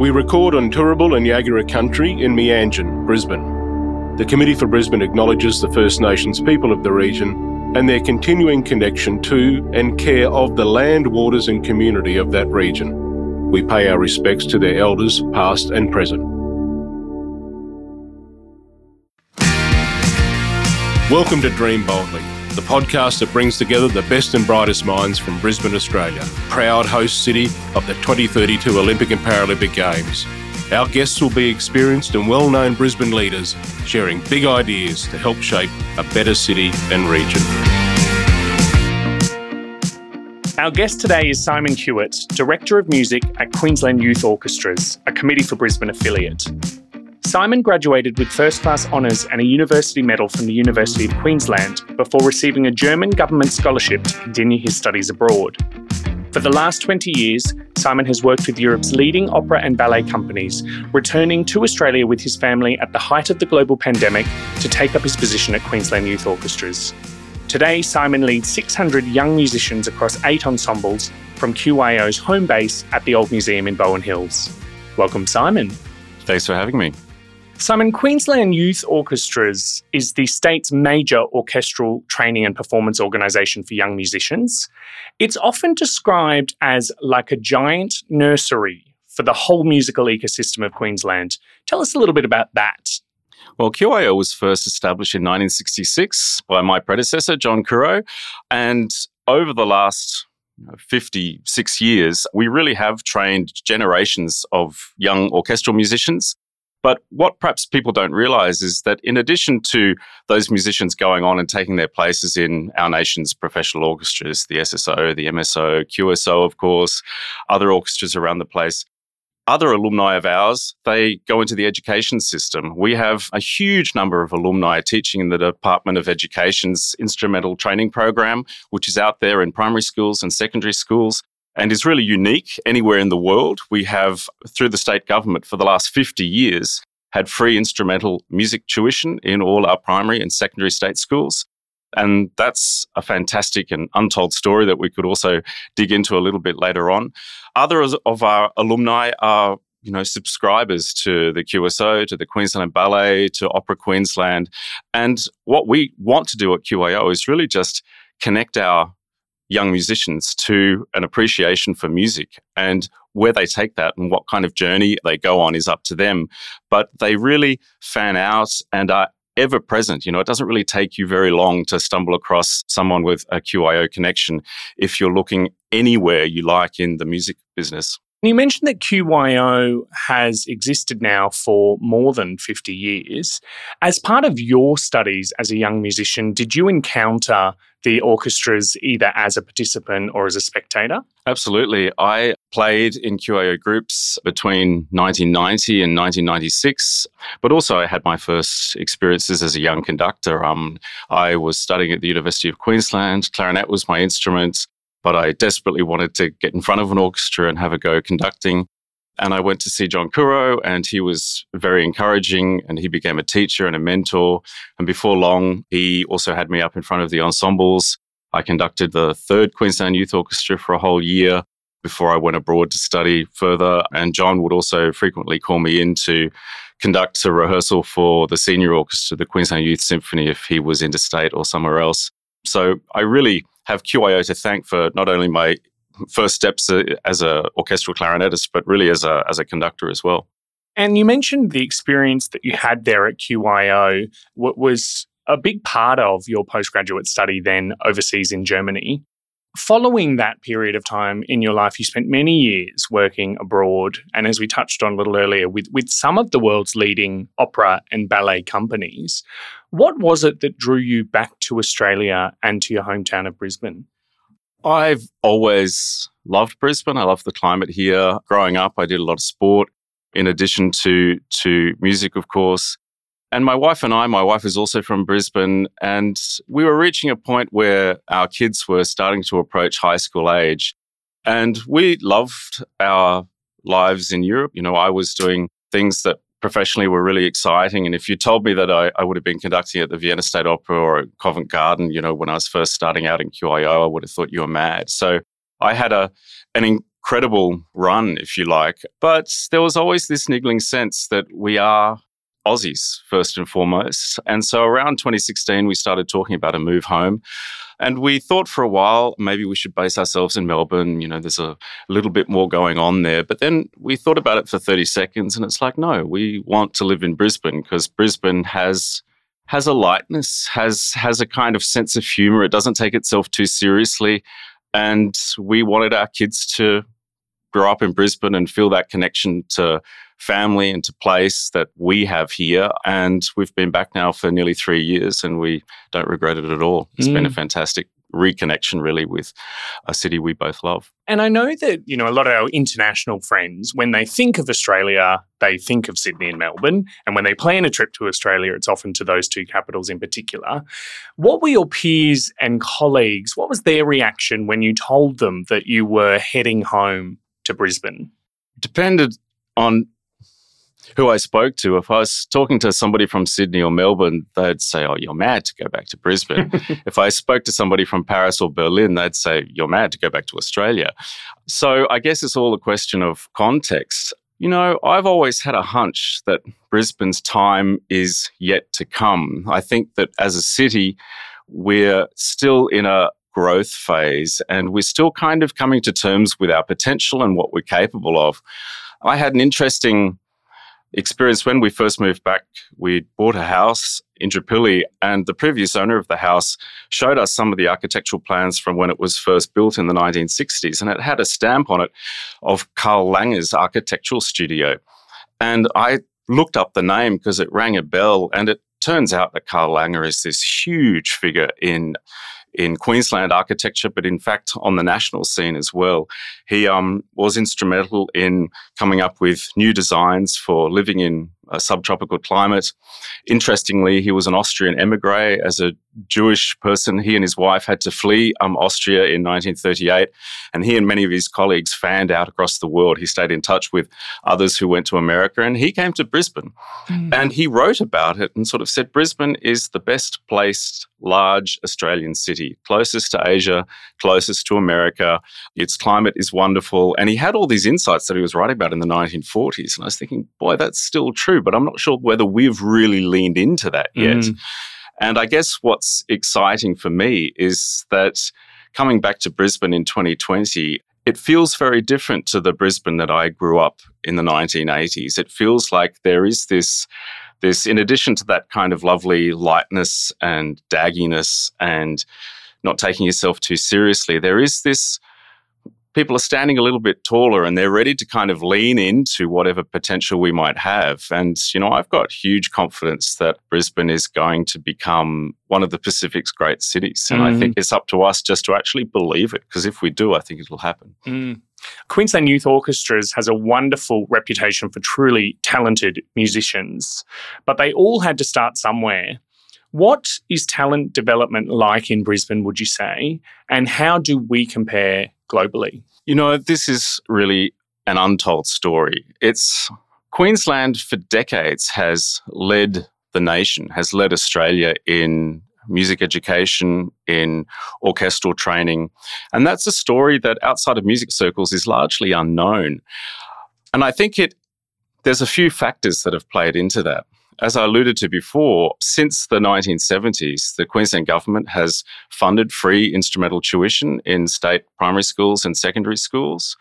We record on Turrbal and Yagara country in Meanjin, Brisbane. The Committee for Brisbane acknowledges the First Nations people of the region and their continuing connection to and care of the land, waters, and community of that region. We pay our respects to their elders, past and present. Welcome to Dream Boldly, the podcast that brings together the best and brightest minds from Brisbane, Australia, proud host city of the 2032 Olympic and Paralympic Games. Our guests will be experienced and well known Brisbane leaders sharing big ideas to help shape a better city and region. Our guest today is Simon Hewett, Director of Music at Queensland Youth Orchestras, a Committee for Brisbane affiliate. Simon graduated with first class honours and a university medal from the University of Queensland before receiving a German government scholarship to continue his studies abroad. For the last 20 years, Simon has worked with Europe's leading opera and ballet companies, returning to Australia with his family at the height of the global pandemic to take up his position at Queensland Youth Orchestras. Today, Simon leads 600 young musicians across eight ensembles from QYO's home base at the Old Museum in Bowen Hills. Welcome, Simon. Thanks for having me. Simon, Queensland Youth Orchestras is the state's major orchestral training and performance organisation for young musicians. It's often described as like a giant nursery for the whole musical ecosystem of Queensland. Tell us a little bit about that. Well, QYO was first established in 1966 by my predecessor, John Curro. And over the last 56 years, we really have trained generations of young orchestral musicians. But what perhaps people don't realize is that in addition to those musicians going on and taking their places in our nation's professional orchestras, the SSO, the MSO, QSO, of course, other orchestras around the place, other alumni of ours, they go into the education system. We have a huge number of alumni teaching in the Department of Education's instrumental training program, which is out there in primary schools and secondary schools and is really unique anywhere in the world. We have, through the state government for the last 50 years, had free instrumental music tuition in all our primary and secondary state schools. And that's a fantastic and untold story that we could also dig into a little bit later on. Others of our alumni are you know, subscribers to the QSO, to the Queensland Ballet, to Opera Queensland. And what we want to do at QYO is really just connect our young musicians to an appreciation for music and where they take that and what kind of journey they go on is up to them. But they really fan out and are ever present. You know, it doesn't really take you very long to stumble across someone with a QYO connection if you're looking anywhere you like in the music business. You mentioned that QYO has existed now for more than 50 years. As part of your studies as a young musician, did you encounter the orchestras either as a participant or as a spectator? Absolutely. I played in QYO groups between 1990 and 1996, but also I had my first experiences as a young conductor. Um, I was studying at the University of Queensland. Clarinet was my instrument but I desperately wanted to get in front of an orchestra and have a go conducting. And I went to see John Curro, and he was very encouraging, and he became a teacher and a mentor. And before long, he also had me up in front of the ensembles. I conducted the third Queensland Youth Orchestra for a whole year before I went abroad to study further. And John would also frequently call me in to conduct a rehearsal for the senior orchestra, the Queensland Youth Symphony, if he was interstate or somewhere else. So I really have QYO to thank for not only my first steps uh, as a orchestral clarinetist, but really as a as a conductor as well. And you mentioned the experience that you had there at QYO. What was a big part of your postgraduate study then overseas in Germany. Following that period of time in your life, you spent many years working abroad, and as we touched on a little earlier, with, with some of the world's leading opera and ballet companies. What was it that drew you back to Australia and to your hometown of Brisbane? I've always loved Brisbane. I love the climate here. Growing up, I did a lot of sport in addition to to music, of course. And my wife and I, my wife is also from Brisbane, and we were reaching a point where our kids were starting to approach high school age. And we loved our lives in Europe. You know, I was doing things that professionally were really exciting. And if you told me that I, I, would have been conducting at the Vienna State Opera or at Covent Garden, you know, when I was first starting out in QYO, I would have thought you were mad. So I had a an incredible run, if you like. But there was always this niggling sense that we are Aussies first and foremost. And so around 2016, we started talking about a move home. And we thought for a while maybe we should base ourselves in Melbourne. You know, there's a little bit more going on there. But then we thought about it for 30 seconds and it's like, no, we want to live in Brisbane because Brisbane has has a lightness, has has a kind of sense of humor. It doesn't take itself too seriously. And we wanted our kids to grow up in Brisbane and feel that connection to family into place that we have here. And we've been back now for nearly three years and we don't regret it at all. It's mm. been a mm. fantastic reconnection really with a city we both love. And I know that, you know, a lot of our international friends, when they think of Australia, they think of Sydney and Melbourne. And when they plan a trip to Australia, it's often to those two capitals in particular. What were your peers and colleagues? What was their reaction when you told them that you were heading home to Brisbane? Depended on who I spoke to. If I was talking to somebody from Sydney or Melbourne, they'd say, Oh, you're mad to go back to Brisbane. if I spoke to somebody from Paris or Berlin, they'd say, You're mad to go back to Australia. So I guess it's all a question of context. You know, I've always had a hunch that Brisbane's time is yet to come. I think that as a city, we're still in a growth phase and we're still kind of coming to terms with our potential and what we're capable of. I had an interesting experience when we first moved back. We bought a house in Indooroopilly, and the previous owner of the house showed us some of the architectural plans from when it was first built in the 1960s, and it had a stamp on it of Karl Langer's architectural studio. And I looked up the name because it rang a bell, and it turns out that Karl Langer is this huge figure in in Queensland architecture, but in fact on the national scene as well. He um, was instrumental in coming up with new designs for living in a subtropical climate. Interestingly, he was an Austrian emigre. As a Jewish person, he and his wife had to flee um, Austria in 1938, and he and many of his colleagues fanned out across the world. He stayed in touch with others who went to America, and he came to Brisbane. Mm. And he wrote about it and sort of said Brisbane is the best placed large Australian city, closest to Asia, closest to America. Its climate is wonderful. And he had all these insights that he was writing about in the 1940s. And I was thinking, boy, that's still true but I'm not sure whether we've really leaned into that yet. Mm. And I guess what's exciting for me is that coming back to Brisbane in 2020, it feels very different to the Brisbane that I grew up in the 1980s. It feels like there is this this in addition to that kind of lovely lightness and dagginess and not taking yourself too seriously, there is this people are standing a little bit taller and they're ready to kind of lean into whatever potential we might have. And, you know, I've got huge confidence that Brisbane is going to become one of the Pacific's great cities. And mm. I think it's up to us just to actually believe it, because if we do, I think it will happen. Mm. Queensland Youth Orchestras has a wonderful reputation for truly talented musicians, but they all had to start somewhere. What is talent development like in Brisbane, would you say? And how do we compare globally? You know, this is really an untold story. It's Queensland for decades has led the nation, has led Australia in music education, in orchestral training. And that's a story that outside of music circles is largely unknown. And I think it there's a few factors that have played into that as I alluded to before, since the 1970s, the Queensland government has funded free instrumental tuition in state primary schools and secondary schools.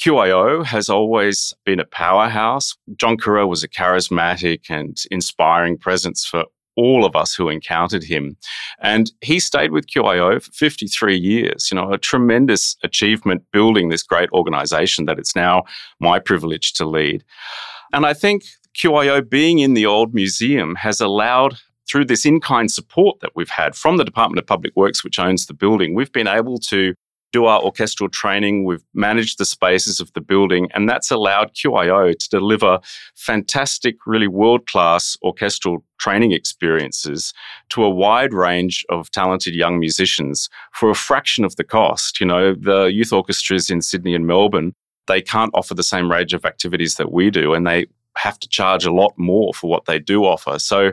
QYO has always been a powerhouse. John Curro was a charismatic and inspiring presence for all of us who encountered him. And he stayed with QYO for 53 years, you know, a tremendous achievement building this great organization that it's now my privilege to lead. And I think QYO being in the old museum has allowed through this in-kind support that we've had from the Department of Public Works, which owns the building, we've been able to do our orchestral training. We've managed the spaces of the building, and that's allowed QYO to deliver fantastic, really world class orchestral training experiences to a wide range of talented young musicians for a fraction of the cost. You know, the youth orchestras in Sydney and Melbourne. They can't offer the same range of activities that we do, and they have to charge a lot more for what they do offer. So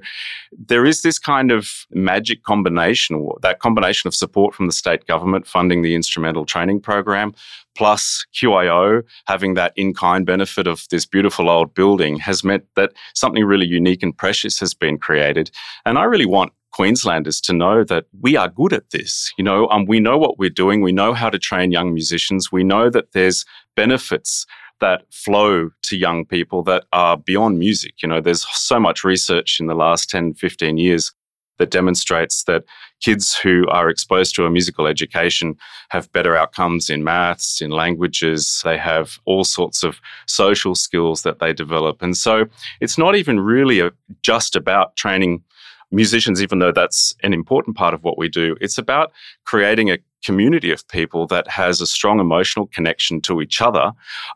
there is this kind of magic combination, that combination of support from the state government funding the instrumental training program, plus QYO having that in kind benefit of this beautiful old building has meant that something really unique and precious has been created. And I really want Queenslanders to know that we are good at this. You know, um, we know what we're doing. We know how to train young musicians. We know that there's benefits that flow to young people that are beyond music. You know, there's so much research in the last 10, 15 years that demonstrates that kids who are exposed to a musical education have better outcomes in maths, in languages. They have all sorts of social skills that they develop. And so it's not even really a, just about training musicians, even though that's an important part of what we do. It's about creating a community of people that has a strong emotional connection to each other.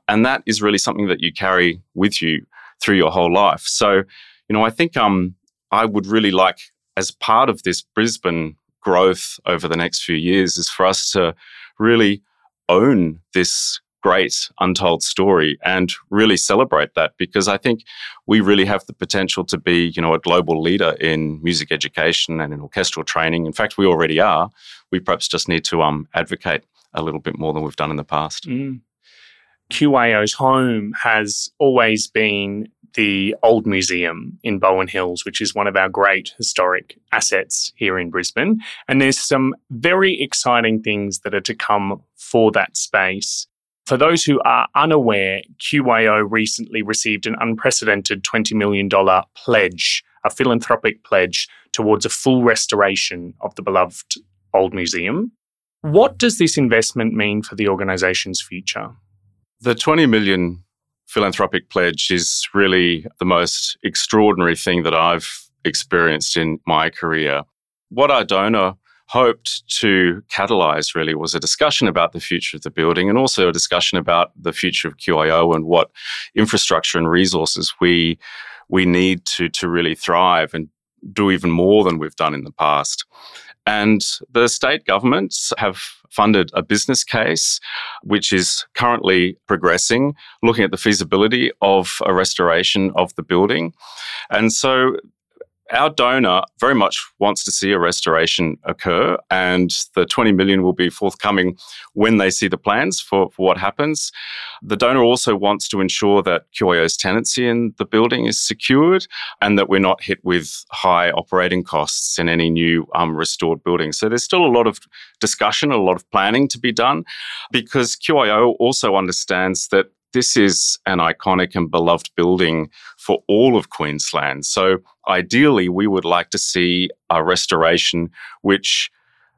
And that is really something that you carry with you through your whole life. So, you know, I think um, I would really like as part of this Brisbane growth over the next few years is for us to really own this great untold story and really celebrate that because I think we really have the potential to be, you know, a global leader in music education and in orchestral training. In fact, we already are. We perhaps just need to um, advocate a little bit more than we've done in the past. Mm. QYO's home has always been the Old Museum in Bowen Hills, which is one of our great historic assets here in Brisbane. And there's some very exciting things that are to come for that space. For those who are unaware, QYO recently received an unprecedented $20 million pledge, a philanthropic pledge towards a full restoration of the beloved Old Museum. What does this investment mean for the organisation's future? The 20 million philanthropic pledge is really the most extraordinary thing that I've experienced in my career. What our donor hoped to catalyze really was a discussion about the future of the building and also a discussion about the future of QYO and what infrastructure and resources we we need to to really thrive and do even more than we've done in the past. And the state governments have funded a business case, which is currently progressing, looking at the feasibility of a restoration of the building. And so our donor very much wants to see a restoration occur, and the 20 million will be forthcoming when they see the plans for, for what happens. The donor also wants to ensure that QYO's tenancy in the building is secured and that we're not hit with high operating costs in any new um, restored building. So there's still a lot of discussion, a lot of planning to be done because QYO also understands that this is an iconic and beloved building for all of Queensland. So ideally, we would like to see a restoration which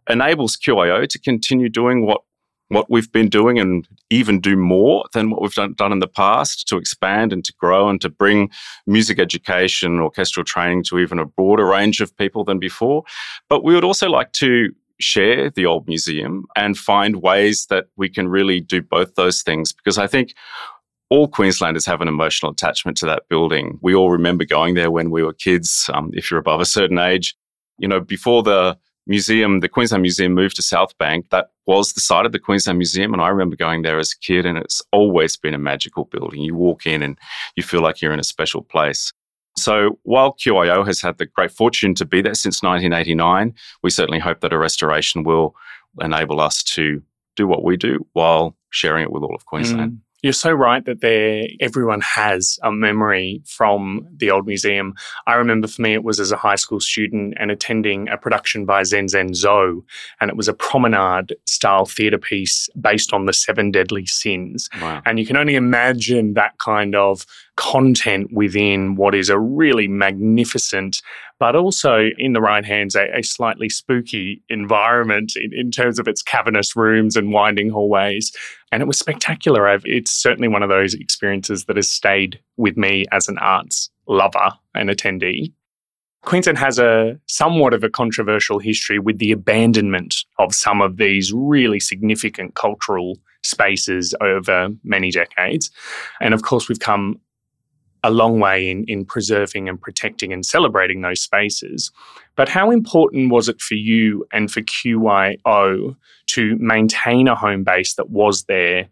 enables QYO to continue doing what what we've been doing and even do more than what we've done, done in the past to expand and to grow and to bring music education, orchestral training to even a broader range of people than before. But we would also like to share the old museum and find ways that we can really do both those things. Because I think all Queenslanders have an emotional attachment to that building. We all remember going there when we were kids, um, if you're above a certain age. You know, before the museum, the Queensland Museum moved to South Bank, that was the site of the Queensland Museum. And I remember going there as a kid, and it's always been a magical building. You walk in and you feel like you're in a special place. So while QYO has had the great fortune to be there since 1989, we certainly hope that a restoration will enable us to do what we do while sharing it with all of Queensland. Mm. You're so right that there everyone has a memory from the old museum. I remember for me it was as a high school student and attending a production by Zen Zen Zo, and it was a promenade style theatre piece based on the seven deadly sins. Wow. And you can only imagine that kind of content within what is a really magnificent, but also in the right hands, a, a slightly spooky environment in, in, terms of its cavernous rooms and winding hallways. And it was spectacular. I've, it's certainly one of those experiences that has stayed with me as an arts lover and attendee. Queensland has a somewhat of a controversial history with the abandonment of some of these really significant cultural spaces over many decades. And of course, we've come a long way in, in preserving and protecting and celebrating those spaces. But how important was it for you and for QYO to maintain a home base that was there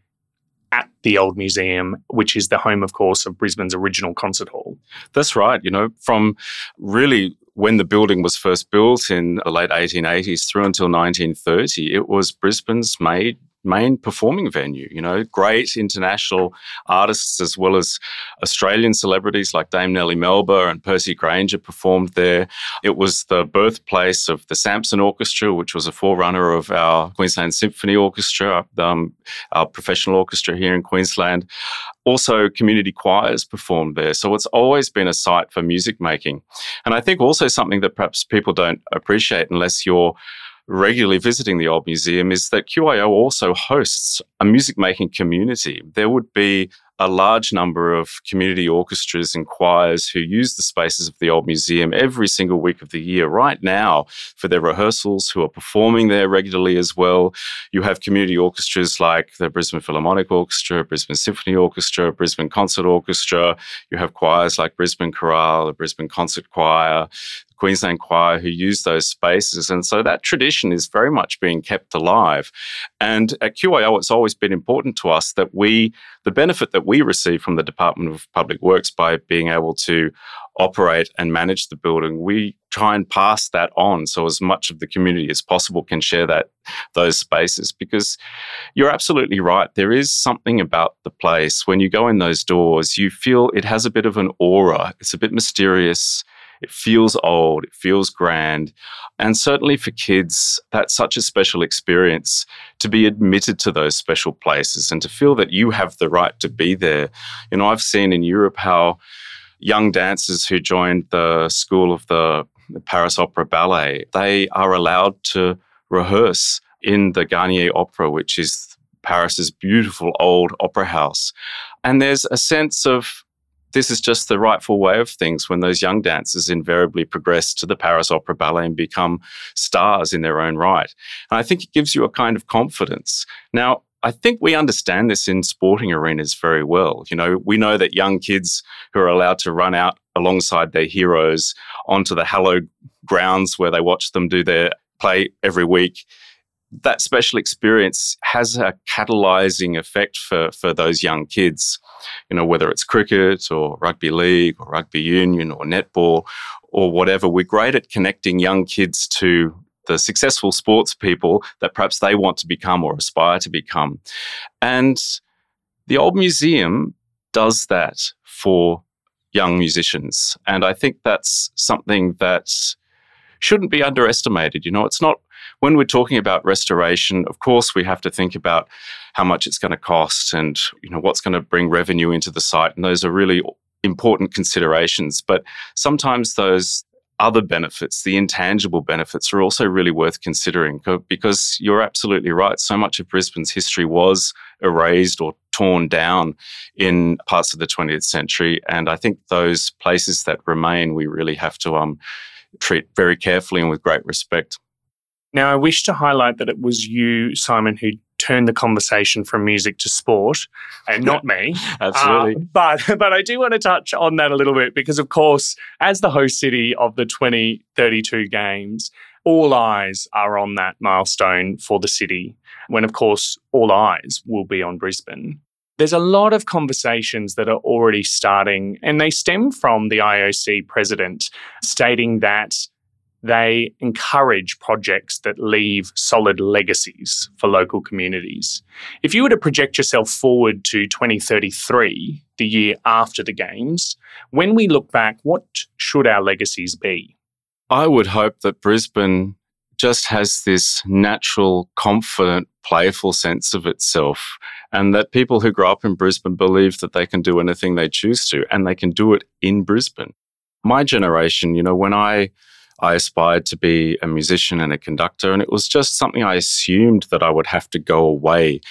at the old museum, which is the home, of course, of Brisbane's original concert hall? That's right. You know, from really when the building was first built in the late 1880s through until 1930, it was Brisbane's made main performing venue. You know, great international artists as well as Australian celebrities like Dame Nellie Melba and Percy Grainger performed there. It was the birthplace of the Sampson Orchestra, which was a forerunner of our Queensland Symphony Orchestra, um, our professional orchestra here in Queensland. Also, community choirs performed there. So it's always been a site for music making. And I think also something that perhaps people don't appreciate unless you're regularly visiting the old museum is that QYO also hosts a music making community. There would be a large number of community orchestras and choirs who use the spaces of the old museum every single week of the year right now for their rehearsals, who are performing there regularly as well. You have community orchestras like the Brisbane Philharmonic Orchestra, Brisbane Symphony Orchestra, Brisbane Concert Orchestra. You have choirs like Brisbane Chorale, the Brisbane Concert Choir, Queensland Choir who use those spaces. And so that tradition is very much being kept alive. And at QYO, it's always been important to us that we, the benefit that we receive from the Department of Public Works by being able to operate and manage the building, we try and pass that on so as much of the community as possible can share that those spaces because you're absolutely right there is something about the place when you go in those doors you feel it has a bit of an aura it's a bit mysterious it feels old, it feels grand. And certainly for kids, that's such a special experience to be admitted to those special places and to feel that you have the right to be there. You know, I've seen in Europe how young dancers who joined the school of the, Paris Opera Ballet, they are allowed to rehearse in the Garnier Opera, which is Paris's beautiful old opera house. And there's a sense of this is just the rightful way of things when those young dancers invariably progress to the Paris Opera Ballet and become stars in their own right. And I think it gives you a kind of confidence. Now, I think we understand this in sporting arenas very well. You know, we know that young kids who are allowed to run out alongside their heroes onto the hallowed grounds where they watch them do their play every week that special experience has a catalyzing effect for, for those young kids. You know, whether it's cricket or rugby league or rugby union or netball or whatever, we're great at connecting young kids to the successful sports people that perhaps they want to become or aspire to become. And the old museum does that for young musicians. And I think that's something that shouldn't be underestimated. You know, it's not when we're talking about restoration, of course, we have to think about how much it's going to cost and you know what's going to bring revenue into the site, and those are really important considerations. But sometimes those other benefits, the intangible benefits, are also really worth considering because you're absolutely right. So much of Brisbane's history was erased or torn down in parts of the 20th century. And I think those places that remain, we really have to um, treat very carefully and with great respect. Now, I wish to highlight that it was you, Simon, who turned the conversation from music to sport, and not me. Absolutely. Uh, but but I do want to touch on that a little bit because, of course, as the host city of the 2032 Games, all eyes are on that milestone for the city. When, of course, all eyes will be on Brisbane. There's a lot of conversations that are already starting, and they stem from the IOC president stating that they encourage projects that leave solid legacies for local communities. If you were to project yourself forward to 2033, the year after the Games, when we look back, what should our legacies be? I would hope that Brisbane just has this natural, confident, playful sense of itself, and that people who grow up in Brisbane believe that they can do anything they choose to, and they can do it in Brisbane. My generation, you know, when I I aspired to be a musician and a conductor, and it was just something I assumed that I would have to go away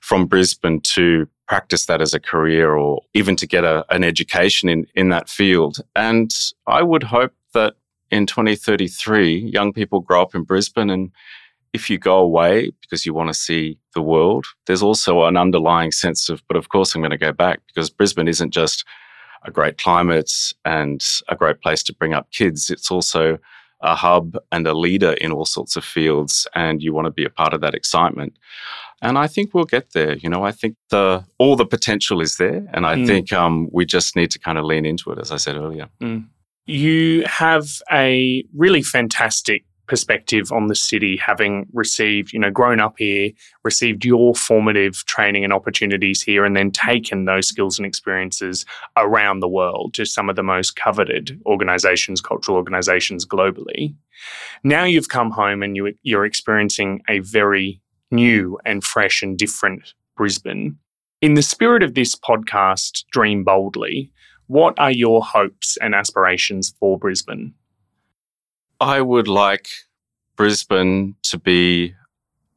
from Brisbane to practice that as a career or even to get a, an education in, in that field. And I would hope that in 2033, young people grow up in Brisbane and if you go away because you want to see the world, there's also an underlying sense of, but of course I'm going to go back because Brisbane isn't just a great climate and a great place to bring up kids. It's also a hub and a leader in all sorts of fields, and you want to be a part of that excitement. And I think we'll get there. You know, I think the all the potential is there, and I mm. think um, we just need to kind of lean into it, as I said earlier. Mm. You have a really fantastic perspective on the city, having received, you know, grown up here, received your formative training and opportunities here, and then taken those skills and experiences around the world to some of the most coveted organizations, cultural organizations globally. Now you've come home and you, you're experiencing a very new and fresh and different Brisbane. In the spirit of this podcast, Dream Boldly, what are your hopes and aspirations for Brisbane? I would like Brisbane to be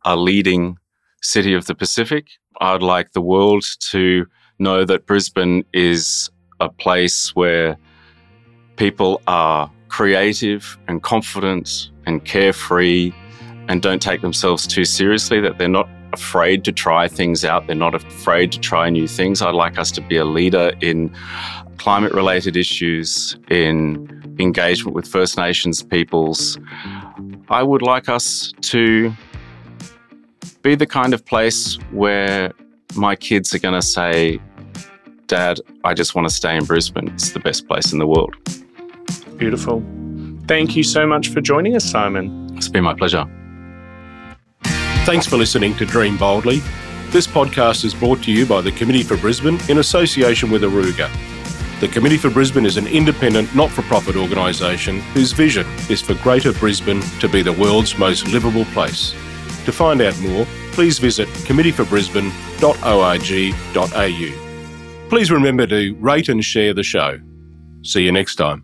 a leading city of the Pacific. I'd like the world to know that Brisbane is a place where people are creative and confident and carefree and don't take themselves too seriously, that they're not afraid to try things out, they're not afraid to try new things. I'd like us to be a leader in climate related issues, in engagement with First Nations peoples. I would like us to be the kind of place where my kids are going to say, Dad, I just want to stay in Brisbane. It's the best place in the world. Beautiful. Thank you so much for joining us, Simon. It's been my pleasure. Thanks for listening to Dream Boldly. This podcast is brought to you by the Committee for Brisbane in association with Aruga. The Committee for Brisbane is an independent, not for profit organisation whose vision is for Greater Brisbane to be the world's most livable place. To find out more, please visit committeeforbrisbane.org.au. Please remember to rate and share the show. See you next time.